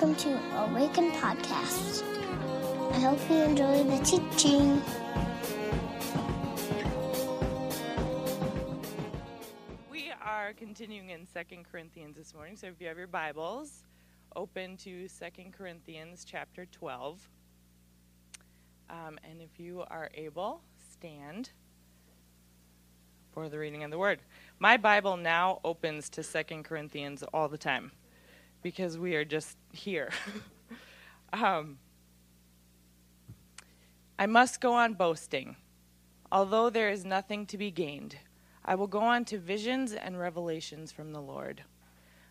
welcome to Awaken Podcast. I hope you enjoy the teaching. We are continuing in Second Corinthians this morning, so if you have your Bibles, open to Second Corinthians chapter 12. Um, and if you are able, stand for the reading of the Word. My Bible now opens to Second Corinthians all the time because we are just here. um, I must go on boasting, although there is nothing to be gained. I will go on to visions and revelations from the Lord.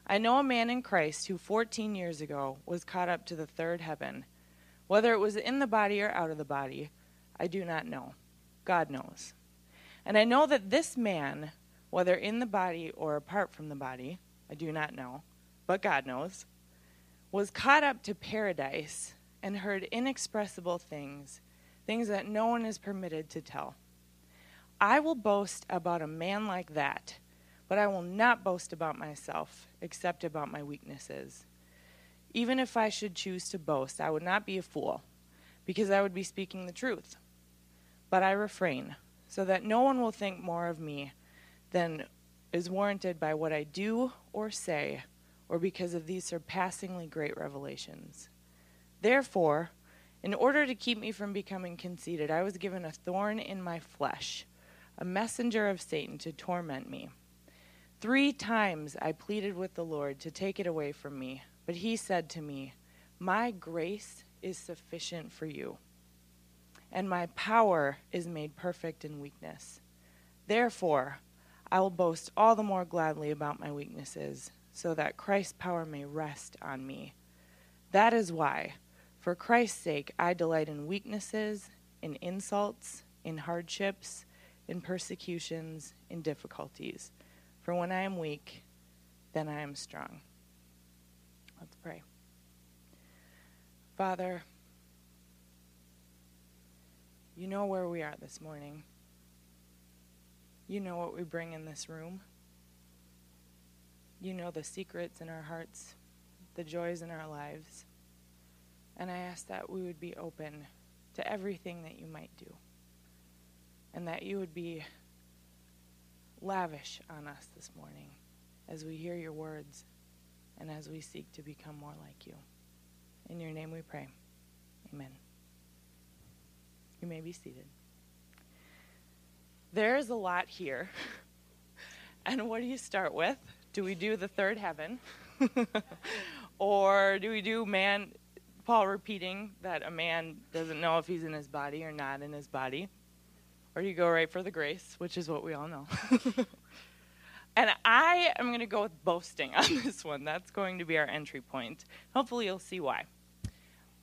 I know a man in Christ who 14 years ago was caught up to the third heaven. Whether it was in the body or out of the body, I do not know. God knows. And I know that this man, whether in the body or apart from the body, I do not know, but God knows, was caught up to paradise and heard inexpressible things, things that no one is permitted to tell. I will boast about a man like that, but I will not boast about myself, except about my weaknesses. Even if I should choose to boast, I would not be a fool, because I would be speaking the truth. But I refrain, so that no one will think more of me than is warranted by what I do or say or because of these surpassingly great revelations. Therefore, in order to keep me from becoming conceited, I was given a thorn in my flesh, a messenger of Satan to torment me. Three times I pleaded with the Lord to take it away from me, but he said to me, My grace is sufficient for you, and my power is made perfect in weakness. Therefore, I will boast all the more gladly about my weaknesses so that Christ's power may rest on me. That is why, for Christ's sake, I delight in weaknesses, in insults, in hardships, in persecutions, in difficulties. For when I am weak, then I am strong. Let's pray. Father, you know where we are this morning. You know what we bring in this room. You know the secrets in our hearts, the joys in our lives. And I ask that we would be open to everything that you might do. And that you would be lavish on us this morning as we hear your words and as we seek to become more like you. In your name we pray. Amen. You may be seated. There is a lot here. and what do you start with? Do we do the third heaven? or do we do man, Paul repeating that a man doesn't know if he's in his body or not in his body? Or do you go right for the grace, which is what we all know? and I am going to go with boasting on this one. That's going to be our entry point. Hopefully, you'll see why.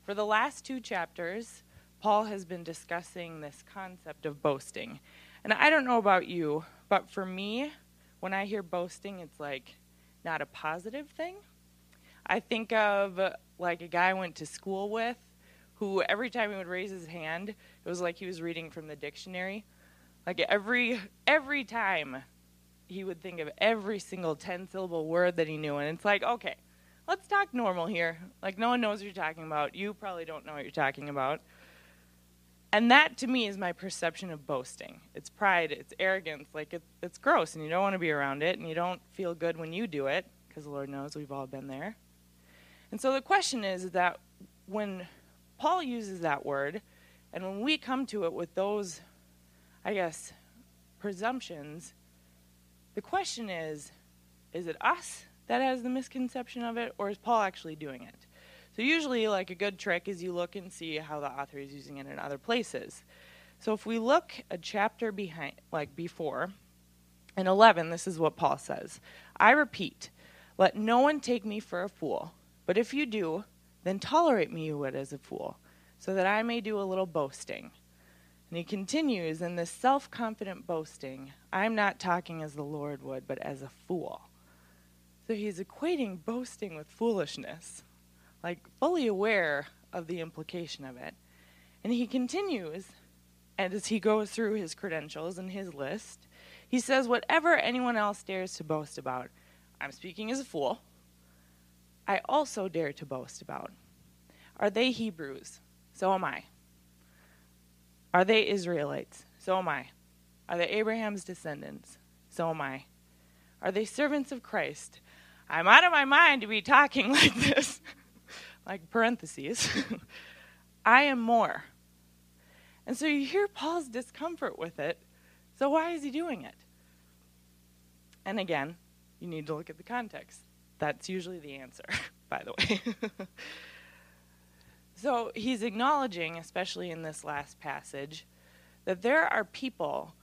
For the last two chapters, Paul has been discussing this concept of boasting. And I don't know about you, but for me, when I hear boasting, it's like not a positive thing. I think of like a guy I went to school with who every time he would raise his hand, it was like he was reading from the dictionary. Like every every time he would think of every single 10 syllable word that he knew and it's like, okay, let's talk normal here. Like no one knows what you're talking about. You probably don't know what you're talking about. And that to me is my perception of boasting. It's pride, it's arrogance, like it, it's gross, and you don't want to be around it, and you don't feel good when you do it, because the Lord knows we've all been there. And so the question is that when Paul uses that word, and when we come to it with those, I guess, presumptions, the question is is it us that has the misconception of it, or is Paul actually doing it? So usually, like a good trick is you look and see how the author is using it in other places. So if we look a chapter behind, like before, in 11, this is what Paul says I repeat, let no one take me for a fool, but if you do, then tolerate me would as a fool, so that I may do a little boasting. And he continues in this self confident boasting, I'm not talking as the Lord would, but as a fool. So he's equating boasting with foolishness like fully aware of the implication of it. And he continues, and as he goes through his credentials and his list, he says, Whatever anyone else dares to boast about, I'm speaking as a fool. I also dare to boast about. Are they Hebrews? So am I. Are they Israelites? So am I. Are they Abraham's descendants? So am I. Are they servants of Christ? I'm out of my mind to be talking like this. Like parentheses. I am more. And so you hear Paul's discomfort with it. So why is he doing it? And again, you need to look at the context. That's usually the answer, by the way. so he's acknowledging, especially in this last passage, that there are people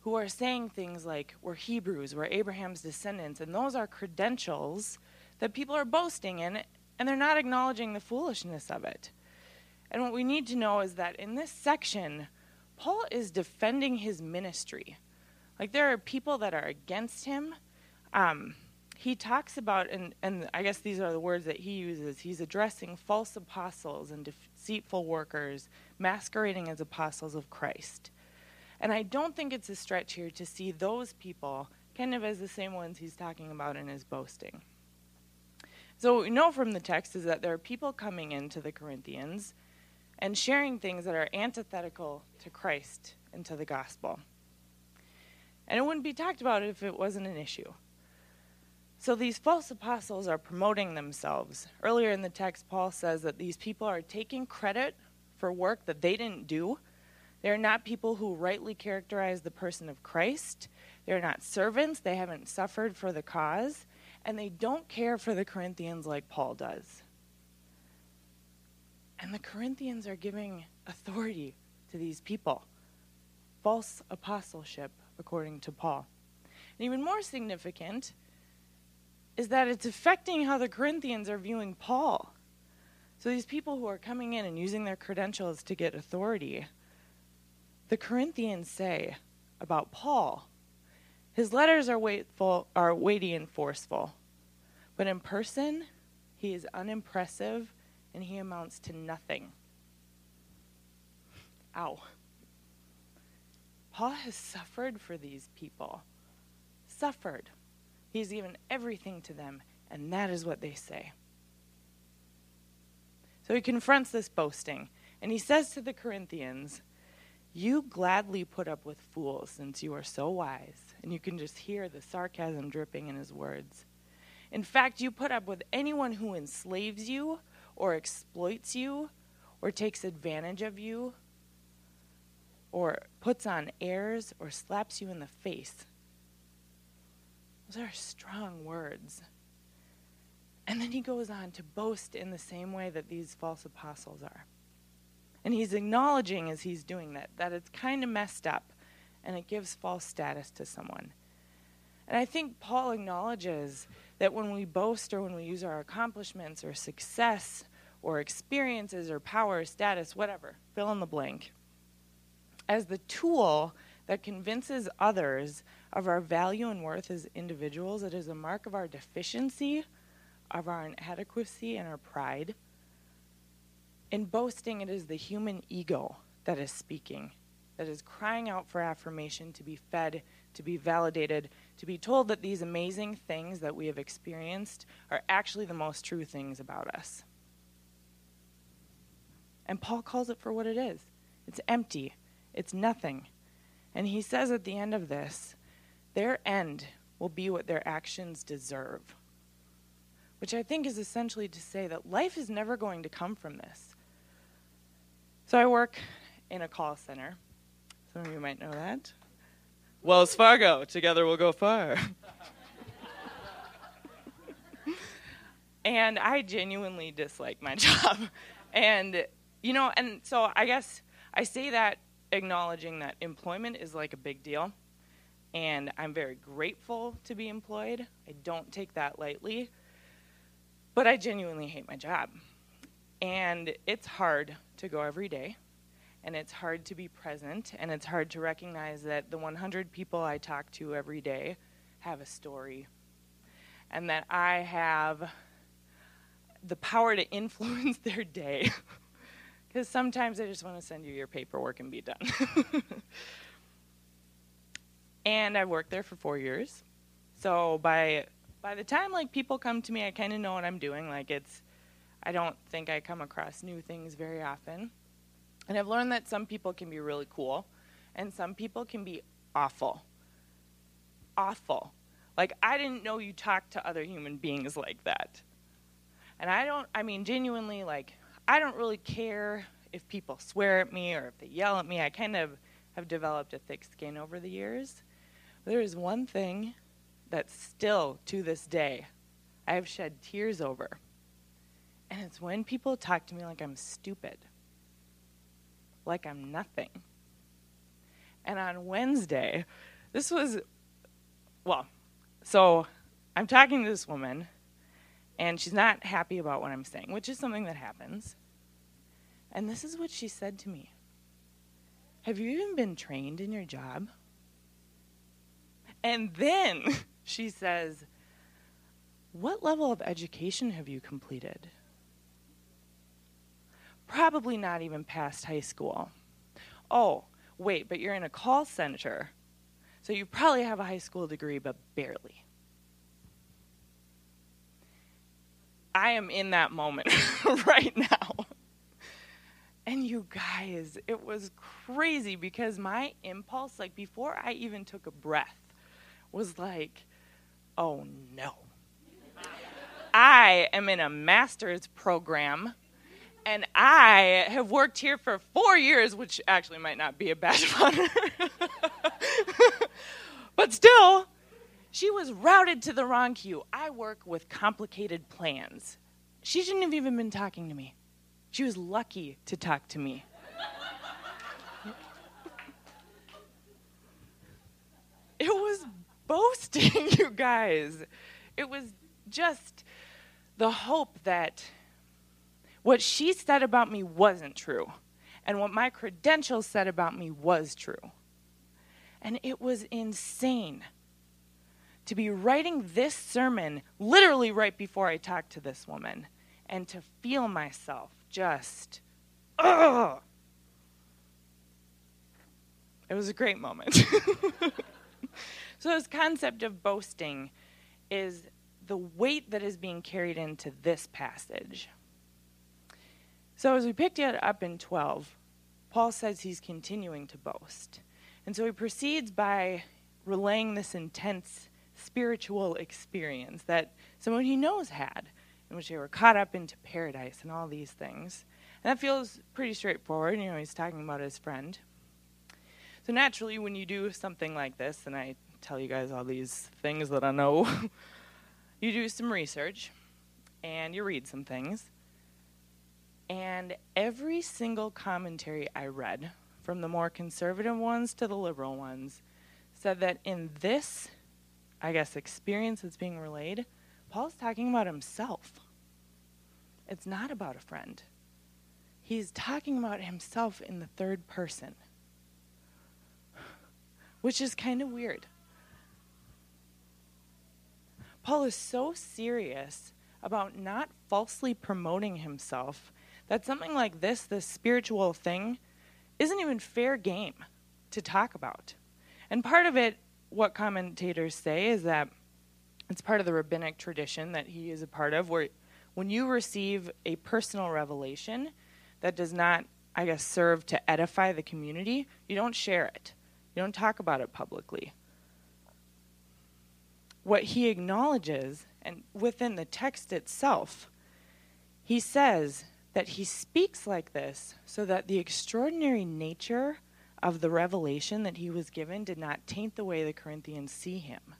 who are saying things like, we're Hebrews, we're Abraham's descendants, and those are credentials that people are boasting in, and they're not acknowledging the foolishness of it. And what we need to know is that in this section, Paul is defending his ministry. Like there are people that are against him. Um, he talks about, and, and I guess these are the words that he uses, he's addressing false apostles and deceitful workers masquerading as apostles of Christ. And I don't think it's a stretch here to see those people kind of as the same ones he's talking about in his boasting. So, what we know from the text is that there are people coming into the Corinthians and sharing things that are antithetical to Christ and to the gospel. And it wouldn't be talked about if it wasn't an issue. So these false apostles are promoting themselves. Earlier in the text, Paul says that these people are taking credit for work that they didn't do. They're not people who rightly characterize the person of Christ. They're not servants. They haven't suffered for the cause. And they don't care for the Corinthians like Paul does. And the Corinthians are giving authority to these people false apostleship, according to Paul. And even more significant is that it's affecting how the Corinthians are viewing Paul. So these people who are coming in and using their credentials to get authority, the Corinthians say about Paul, his letters are, weightful, are weighty and forceful, but in person, he is unimpressive and he amounts to nothing. Ow. Paul has suffered for these people. Suffered. He's given everything to them, and that is what they say. So he confronts this boasting, and he says to the Corinthians, You gladly put up with fools since you are so wise. And you can just hear the sarcasm dripping in his words. In fact, you put up with anyone who enslaves you or exploits you or takes advantage of you or puts on airs or slaps you in the face those are strong words. And then he goes on to boast in the same way that these false apostles are. And he's acknowledging as he's doing that that it's kind of messed up and it gives false status to someone. And I think Paul acknowledges that when we boast or when we use our accomplishments or success or experiences or power status, whatever, fill in the blank, as the tool that convinces others of our value and worth as individuals. It is a mark of our deficiency, of our inadequacy, and our pride. In boasting, it is the human ego that is speaking, that is crying out for affirmation, to be fed, to be validated, to be told that these amazing things that we have experienced are actually the most true things about us. And Paul calls it for what it is it's empty, it's nothing. And he says at the end of this, their end will be what their actions deserve. Which I think is essentially to say that life is never going to come from this. So I work in a call center. Some of you might know that. Wells Fargo, together we'll go far. and I genuinely dislike my job. And, you know, and so I guess I say that acknowledging that employment is like a big deal. And I'm very grateful to be employed. I don't take that lightly. But I genuinely hate my job. And it's hard to go every day. And it's hard to be present. And it's hard to recognize that the 100 people I talk to every day have a story. And that I have the power to influence their day. Because sometimes I just want to send you your paperwork and be done. and I worked there for four years. So by by the time like people come to me, I kind of know what I'm doing. Like it's, I don't think I come across new things very often. And I've learned that some people can be really cool, and some people can be awful. Awful. Like I didn't know you talked to other human beings like that. And I don't. I mean, genuinely, like I don't really care if people swear at me or if they yell at me. I kind of have developed a thick skin over the years. There is one thing that still to this day I have shed tears over. And it's when people talk to me like I'm stupid, like I'm nothing. And on Wednesday, this was, well, so I'm talking to this woman, and she's not happy about what I'm saying, which is something that happens. And this is what she said to me Have you even been trained in your job? And then she says, What level of education have you completed? Probably not even past high school. Oh, wait, but you're in a call center. So you probably have a high school degree, but barely. I am in that moment right now. And you guys, it was crazy because my impulse, like before I even took a breath, was like, oh no. I am in a master's program and I have worked here for four years, which actually might not be a badge of honor. but still, she was routed to the wrong queue. I work with complicated plans. She shouldn't have even been talking to me. She was lucky to talk to me. it was boasting, you guys. It was just the hope that what she said about me wasn't true, and what my credentials said about me was true. And it was insane to be writing this sermon literally right before I talked to this woman and to feel myself just, ugh. It was a great moment. so, this concept of boasting is the weight that is being carried into this passage. So, as we picked it up in 12, Paul says he's continuing to boast. And so he proceeds by relaying this intense spiritual experience that someone he knows had in which they were caught up into paradise and all these things. And that feels pretty straightforward. You know, he's talking about his friend. So naturally, when you do something like this, and I tell you guys all these things that I know, you do some research and you read some things. And every single commentary I read, from the more conservative ones to the liberal ones, said that in this, I guess, experience that's being relayed, Paul's talking about himself. It's not about a friend. He's talking about himself in the third person, which is kind of weird. Paul is so serious about not falsely promoting himself that something like this, this spiritual thing, isn't even fair game to talk about. And part of it, what commentators say, is that it's part of the rabbinic tradition that he is a part of, where when you receive a personal revelation that does not, I guess, serve to edify the community, you don't share it. You don't talk about it publicly. What he acknowledges, and within the text itself, he says that he speaks like this so that the extraordinary nature of the revelation that he was given did not taint the way the Corinthians see him.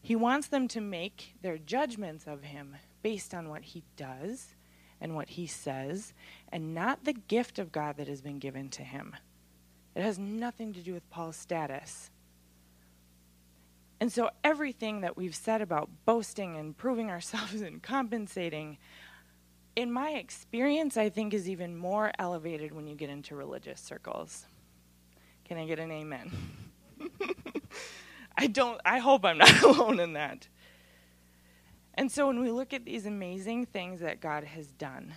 He wants them to make their judgments of him based on what he does and what he says, and not the gift of God that has been given to him. It has nothing to do with Paul's status. And so, everything that we've said about boasting and proving ourselves and compensating, in my experience, I think is even more elevated when you get into religious circles. Can I get an amen? I don't I hope I'm not alone in that. And so when we look at these amazing things that God has done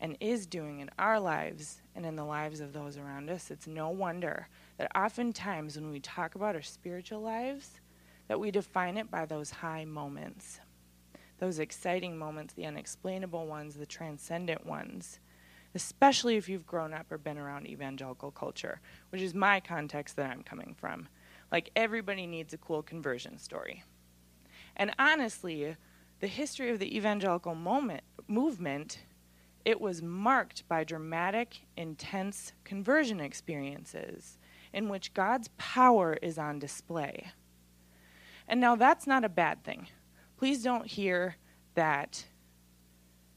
and is doing in our lives and in the lives of those around us, it's no wonder that oftentimes when we talk about our spiritual lives, that we define it by those high moments, those exciting moments, the unexplainable ones, the transcendent ones, especially if you've grown up or been around evangelical culture, which is my context that I'm coming from. Like, everybody needs a cool conversion story. And honestly, the history of the evangelical moment, movement, it was marked by dramatic, intense conversion experiences in which God's power is on display. And now that's not a bad thing. Please don't hear that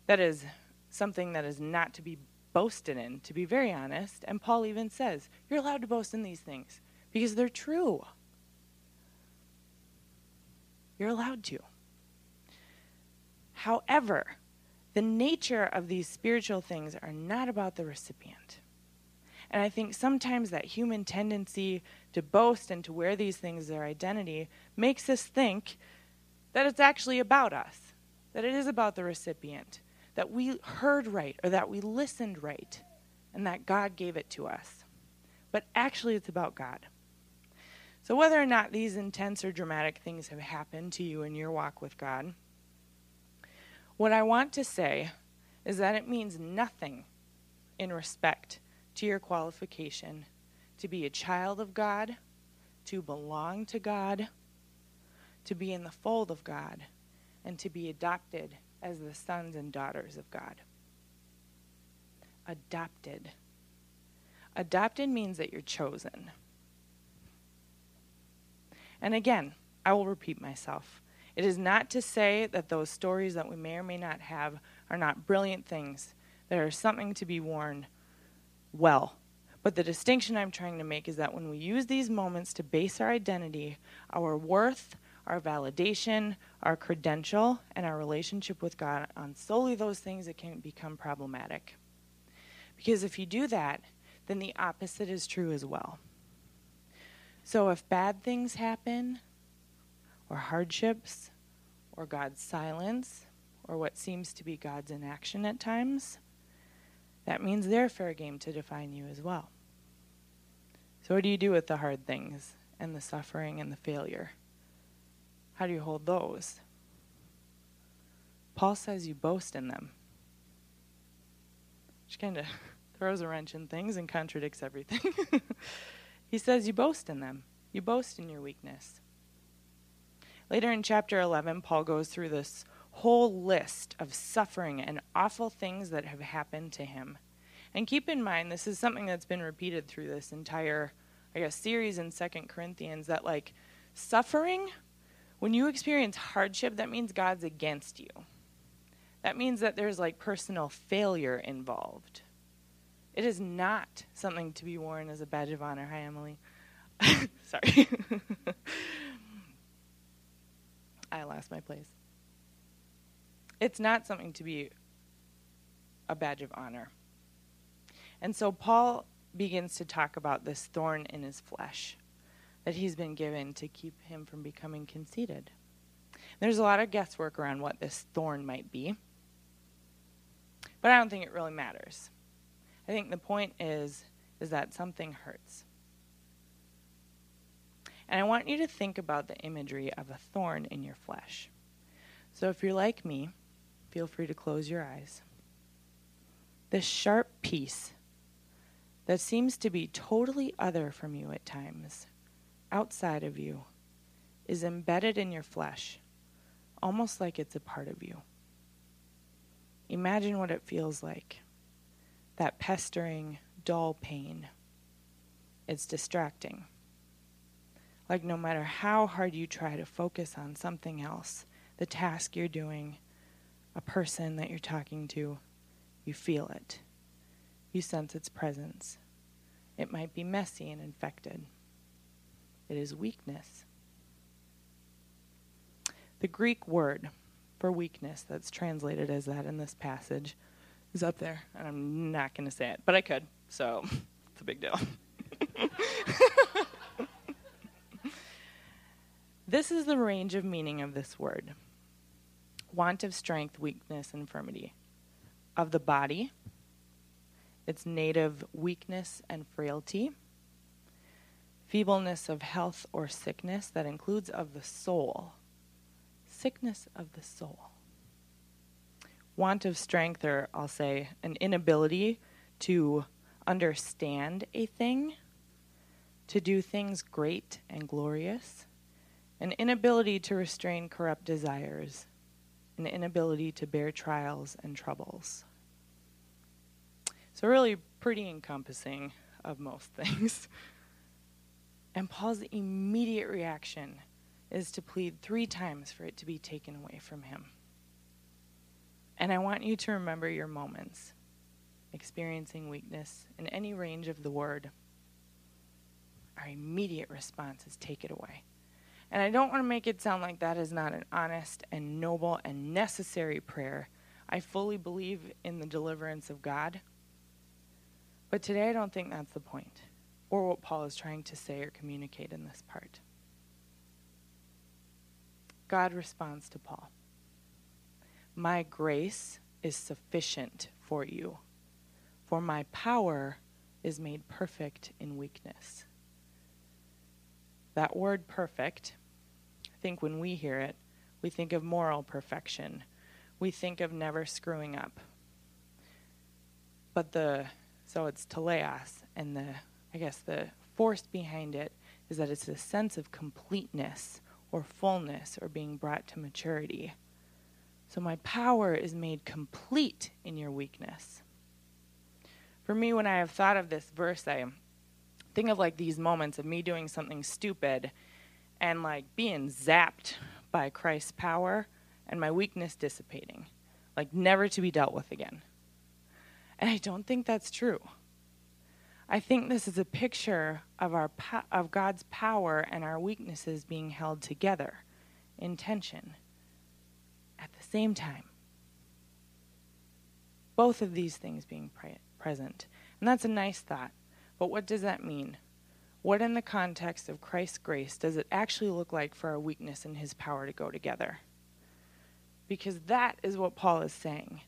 that is something that is not to be boasted in, to be very honest. And Paul even says, you're allowed to boast in these things because they're true. You're allowed to. However, the nature of these spiritual things are not about the recipient. And I think sometimes that human tendency to boast and to wear these things as their identity makes us think that it's actually about us, that it is about the recipient, that we heard right or that we listened right, and that God gave it to us. But actually, it's about God. So, whether or not these intense or dramatic things have happened to you in your walk with God, what I want to say is that it means nothing in respect to your qualification to be a child of God, to belong to God, to be in the fold of God, and to be adopted as the sons and daughters of God. Adopted. Adopted means that you're chosen. And again, I will repeat myself. It is not to say that those stories that we may or may not have are not brilliant things that are something to be worn well. But the distinction I'm trying to make is that when we use these moments to base our identity, our worth, our validation, our credential, and our relationship with God on solely those things, it can become problematic. Because if you do that, then the opposite is true as well. So if bad things happen, or hardships, or God's silence, or what seems to be God's inaction at times, that means they're fair game to define you as well. So, what do you do with the hard things and the suffering and the failure? How do you hold those? Paul says you boast in them, which kind of throws a wrench in things and contradicts everything. he says you boast in them, you boast in your weakness. Later in chapter 11, Paul goes through this whole list of suffering and awful things that have happened to him. And keep in mind, this is something that's been repeated through this entire, I guess, series in Second Corinthians that, like, suffering, when you experience hardship, that means God's against you. That means that there's, like, personal failure involved. It is not something to be worn as a badge of honor. Hi, Emily. Sorry. I lost my place. It's not something to be a badge of honor. And so Paul begins to talk about this thorn in his flesh that he's been given to keep him from becoming conceited. There's a lot of guesswork around what this thorn might be, but I don't think it really matters. I think the point is is that something hurts. And I want you to think about the imagery of a thorn in your flesh. So if you're like me, feel free to close your eyes. This sharp piece that seems to be totally other from you at times, outside of you, is embedded in your flesh, almost like it's a part of you. Imagine what it feels like that pestering, dull pain. It's distracting like no matter how hard you try to focus on something else, the task you're doing, a person that you're talking to, you feel it. You sense its presence. It might be messy and infected. It is weakness. The Greek word for weakness that's translated as that in this passage is up there, and I'm not going to say it, but I could, so it's a big deal. This is the range of meaning of this word want of strength, weakness, infirmity. Of the body, its native weakness and frailty. Feebleness of health or sickness that includes of the soul. Sickness of the soul. Want of strength, or I'll say an inability to understand a thing, to do things great and glorious, an inability to restrain corrupt desires, an inability to bear trials and troubles. So, really, pretty encompassing of most things. And Paul's immediate reaction is to plead three times for it to be taken away from him. And I want you to remember your moments experiencing weakness in any range of the word. Our immediate response is take it away. And I don't want to make it sound like that is not an honest and noble and necessary prayer. I fully believe in the deliverance of God. But today I don't think that's the point or what Paul is trying to say or communicate in this part. God responds to Paul My grace is sufficient for you, for my power is made perfect in weakness. That word perfect, I think when we hear it, we think of moral perfection. We think of never screwing up. But the, so it's teleos, and the I guess the force behind it is that it's a sense of completeness or fullness or being brought to maturity. So my power is made complete in your weakness. For me, when I have thought of this verse, I think of like these moments of me doing something stupid and like being zapped by Christ's power and my weakness dissipating, like never to be dealt with again. And I don't think that's true. I think this is a picture of, our po- of God's power and our weaknesses being held together in tension at the same time. Both of these things being pre- present. And that's a nice thought. But what does that mean? What, in the context of Christ's grace, does it actually look like for our weakness and his power to go together? Because that is what Paul is saying.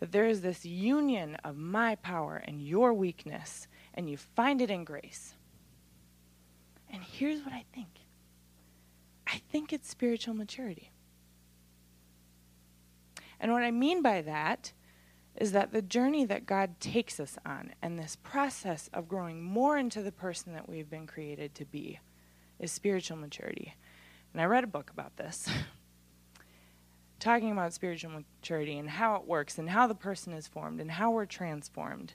That there is this union of my power and your weakness and you find it in grace. And here's what I think I think it's spiritual maturity. And what I mean by that is that the journey that God takes us on and this process of growing more into the person that we've been created to be is spiritual maturity. And I read a book about this, talking about spiritual maturity and how it works and how the person is formed and how we're transformed.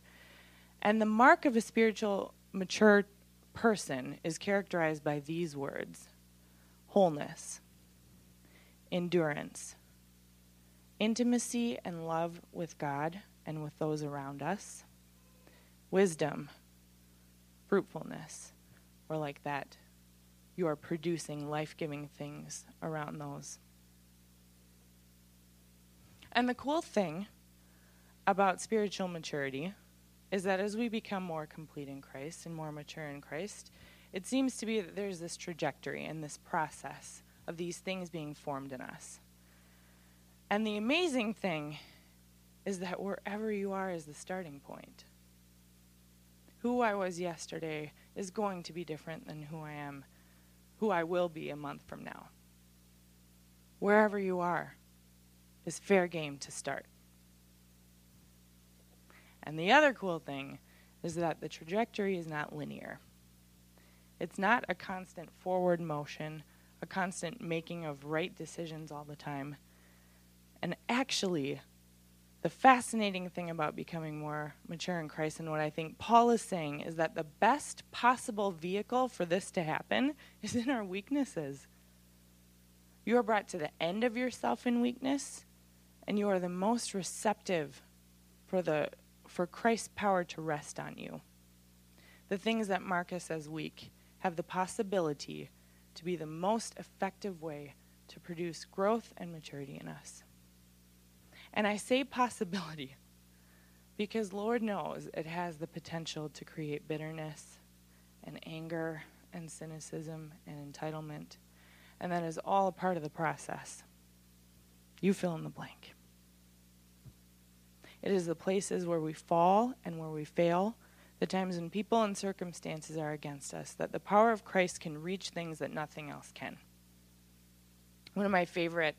And the mark of a spiritual mature person is characterized by these words. Wholeness, endurance, intimacy and love with God and with those around us, wisdom, fruitfulness, or like that, you are producing life giving things around those. And the cool thing about spiritual maturity is that as we become more complete in Christ and more mature in Christ, it seems to be that there's this trajectory and this process of these things being formed in us. And the amazing thing is that wherever you are is the starting point. Who I was yesterday is going to be different than who I am, who I will be a month from now. Wherever you are is fair game to start. And the other cool thing is that the trajectory is not linear. It's not a constant forward motion, a constant making of right decisions all the time. And actually, the fascinating thing about becoming more mature in Christ and what I think Paul is saying is that the best possible vehicle for this to happen is in our weaknesses. You are brought to the end of yourself in weakness, and you are the most receptive for the for Christ's power to rest on you. The things that mark us as weak have the possibility to be the most effective way to produce growth and maturity in us. And I say possibility because Lord knows it has the potential to create bitterness and anger and cynicism and entitlement. And that is all a part of the process. You fill in the blank. It is the places where we fall and where we fail the times when people and circumstances are against us, that the power of Christ can reach things that nothing else can. One of my favorite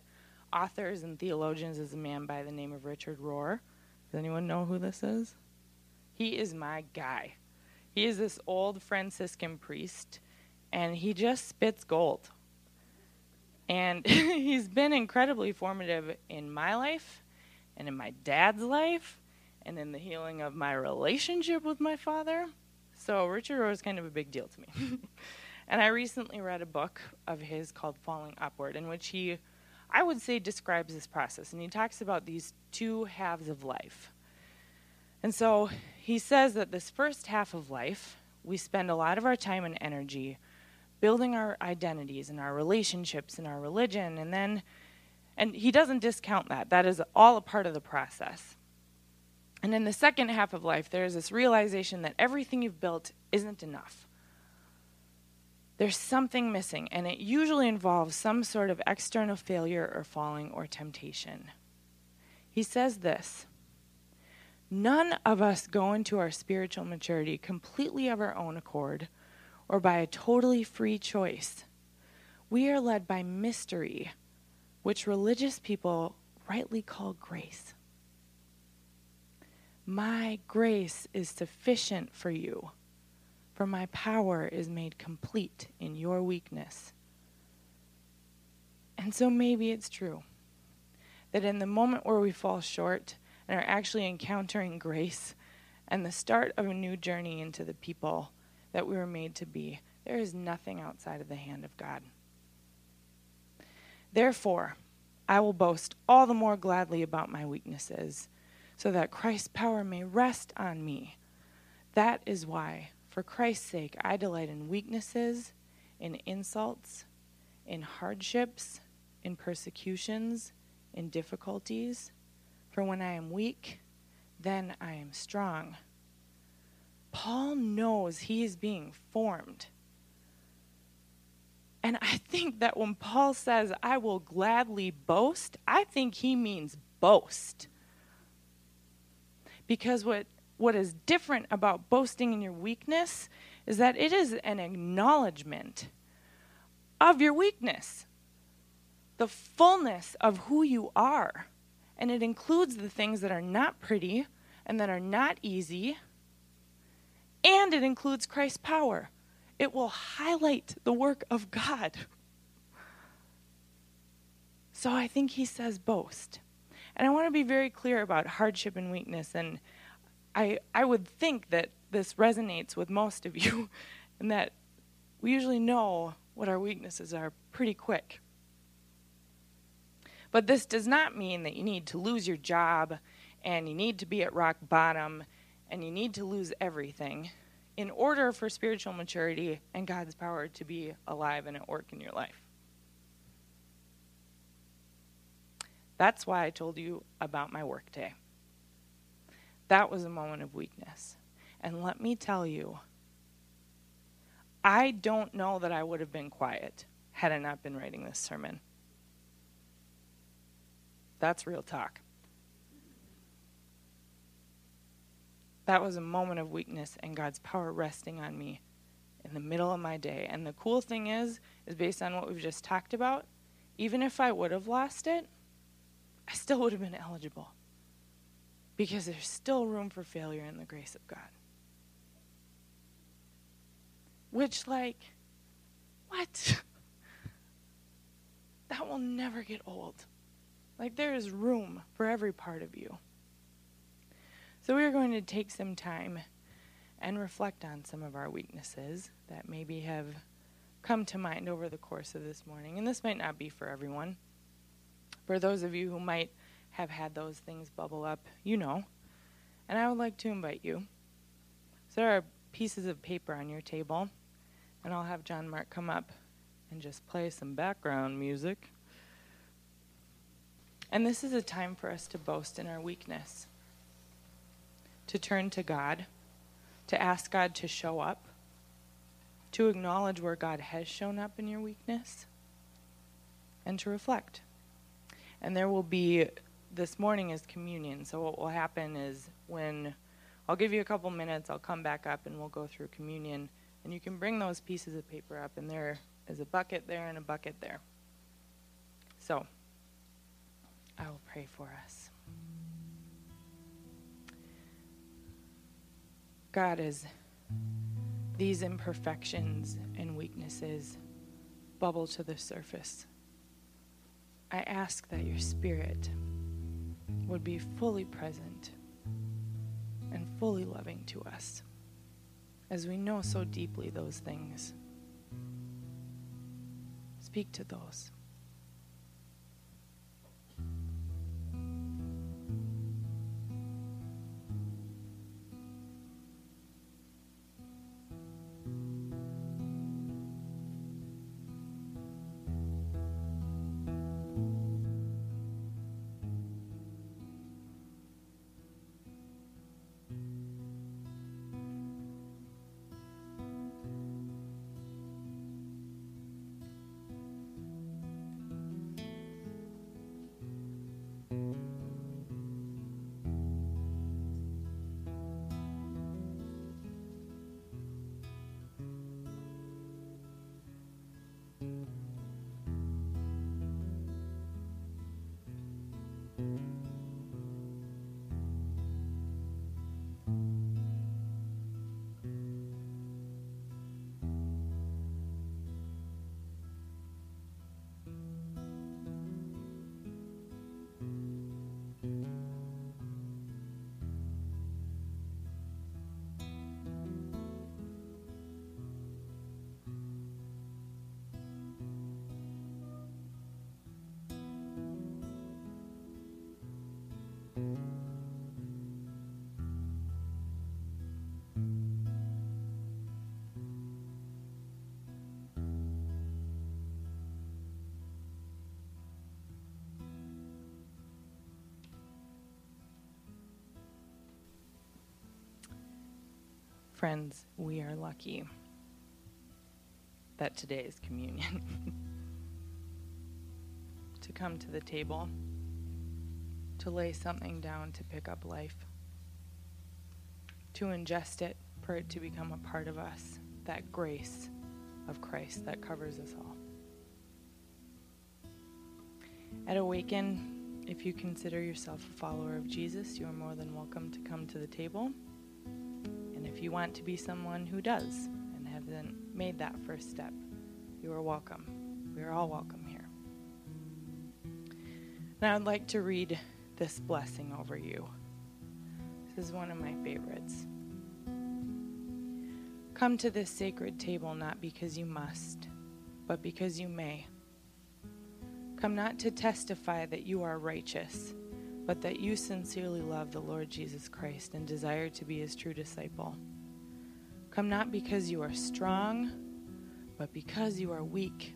authors and theologians is a man by the name of Richard Rohr. Does anyone know who this is? He is my guy. He is this old Franciscan priest, and he just spits gold. And he's been incredibly formative in my life and in my dad's life and in the healing of my relationship with my father. So Richard Rohr is kind of a big deal to me. and I recently read a book of his called Falling Upward, in which he, I would say, describes this process. And he talks about these two halves of life. And so he says that this first half of life, we spend a lot of our time and energy building our identities and our relationships and our religion. And then, and he doesn't discount that. That is all a part of the process. And in the second half of life, there is this realization that everything you've built isn't enough. There's something missing, and it usually involves some sort of external failure or falling or temptation. He says this None of us go into our spiritual maturity completely of our own accord or by a totally free choice. We are led by mystery, which religious people rightly call grace. My grace is sufficient for you, for my power is made complete in your weakness. And so maybe it's true that in the moment where we fall short and are actually encountering grace and the start of a new journey into the people that we were made to be, there is nothing outside of the hand of God. Therefore, I will boast all the more gladly about my weaknesses so that Christ's power may rest on me. That is why, for Christ's sake, I delight in weaknesses, in insults, in hardships, in persecutions, in difficulties. For when I am weak, then I am strong. Paul knows he is being formed. And I think that when Paul says, I will gladly boast, I think he means boast. Because what, what is different about boasting in your weakness is that it is an acknowledgement of your weakness, the fullness of who you are. And it includes the things that are not pretty and that are not easy. And it includes Christ's power. It will highlight the work of God. So I think he says boast. And I want to be very clear about hardship and weakness. And I, I would think that this resonates with most of you, and that we usually know what our weaknesses are pretty quick. But this does not mean that you need to lose your job and you need to be at rock bottom and you need to lose everything in order for spiritual maturity and God's power to be alive and at work in your life. That's why I told you about my workday. That was a moment of weakness. And let me tell you, I don't know that I would have been quiet had I not been writing this sermon. That's real talk. That was a moment of weakness and God's power resting on me in the middle of my day. And the cool thing is, is based on what we've just talked about, even if I would have lost it, I still would have been eligible because there's still room for failure in the grace of God. Which, like, what? that will never get old. Like, there is room for every part of you. So, we are going to take some time and reflect on some of our weaknesses that maybe have come to mind over the course of this morning. And this might not be for everyone. For those of you who might have had those things bubble up, you know. And I would like to invite you. So there are pieces of paper on your table, and I'll have John Mark come up and just play some background music. And this is a time for us to boast in our weakness, to turn to God, to ask God to show up, to acknowledge where God has shown up in your weakness, and to reflect. And there will be, this morning is communion. So what will happen is when I'll give you a couple minutes. I'll come back up and we'll go through communion. And you can bring those pieces of paper up, and there is a bucket there and a bucket there. So, I will pray for us. God, as these imperfections and weaknesses bubble to the surface, I ask that your Spirit would be fully present and fully loving to us as we know so deeply those things. Speak to those. Friends, we are lucky that today is communion. to come to the table, to lay something down to pick up life, to ingest it for it to become a part of us, that grace of Christ that covers us all. At Awaken, if you consider yourself a follower of Jesus, you are more than welcome to come to the table you want to be someone who does and hasn't made that first step, you are welcome. We are all welcome here. Now I would like to read this blessing over you. This is one of my favorites. Come to this sacred table not because you must, but because you may. Come not to testify that you are righteous but that you sincerely love the Lord Jesus Christ and desire to be his true disciple. Come not because you are strong, but because you are weak.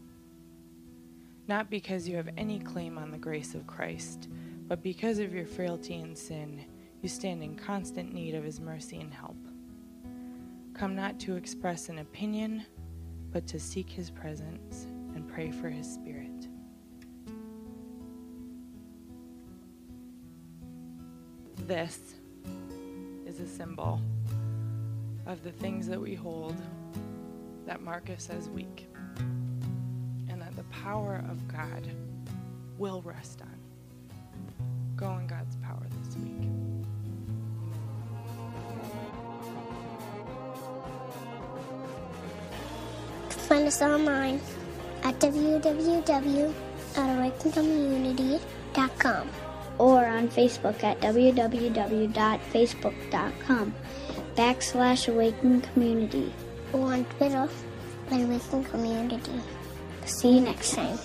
Not because you have any claim on the grace of Christ, but because of your frailty and sin, you stand in constant need of his mercy and help. Come not to express an opinion, but to seek his presence and pray for his spirit. this is a symbol of the things that we hold that mark us as weak, and that the power of God will rest on. Go in God's power this week. Find us online at www.awakencommunity.com or on Facebook at www.facebook.com backslash Awaken Community. Or on Twitter Awaken Community. See you next time.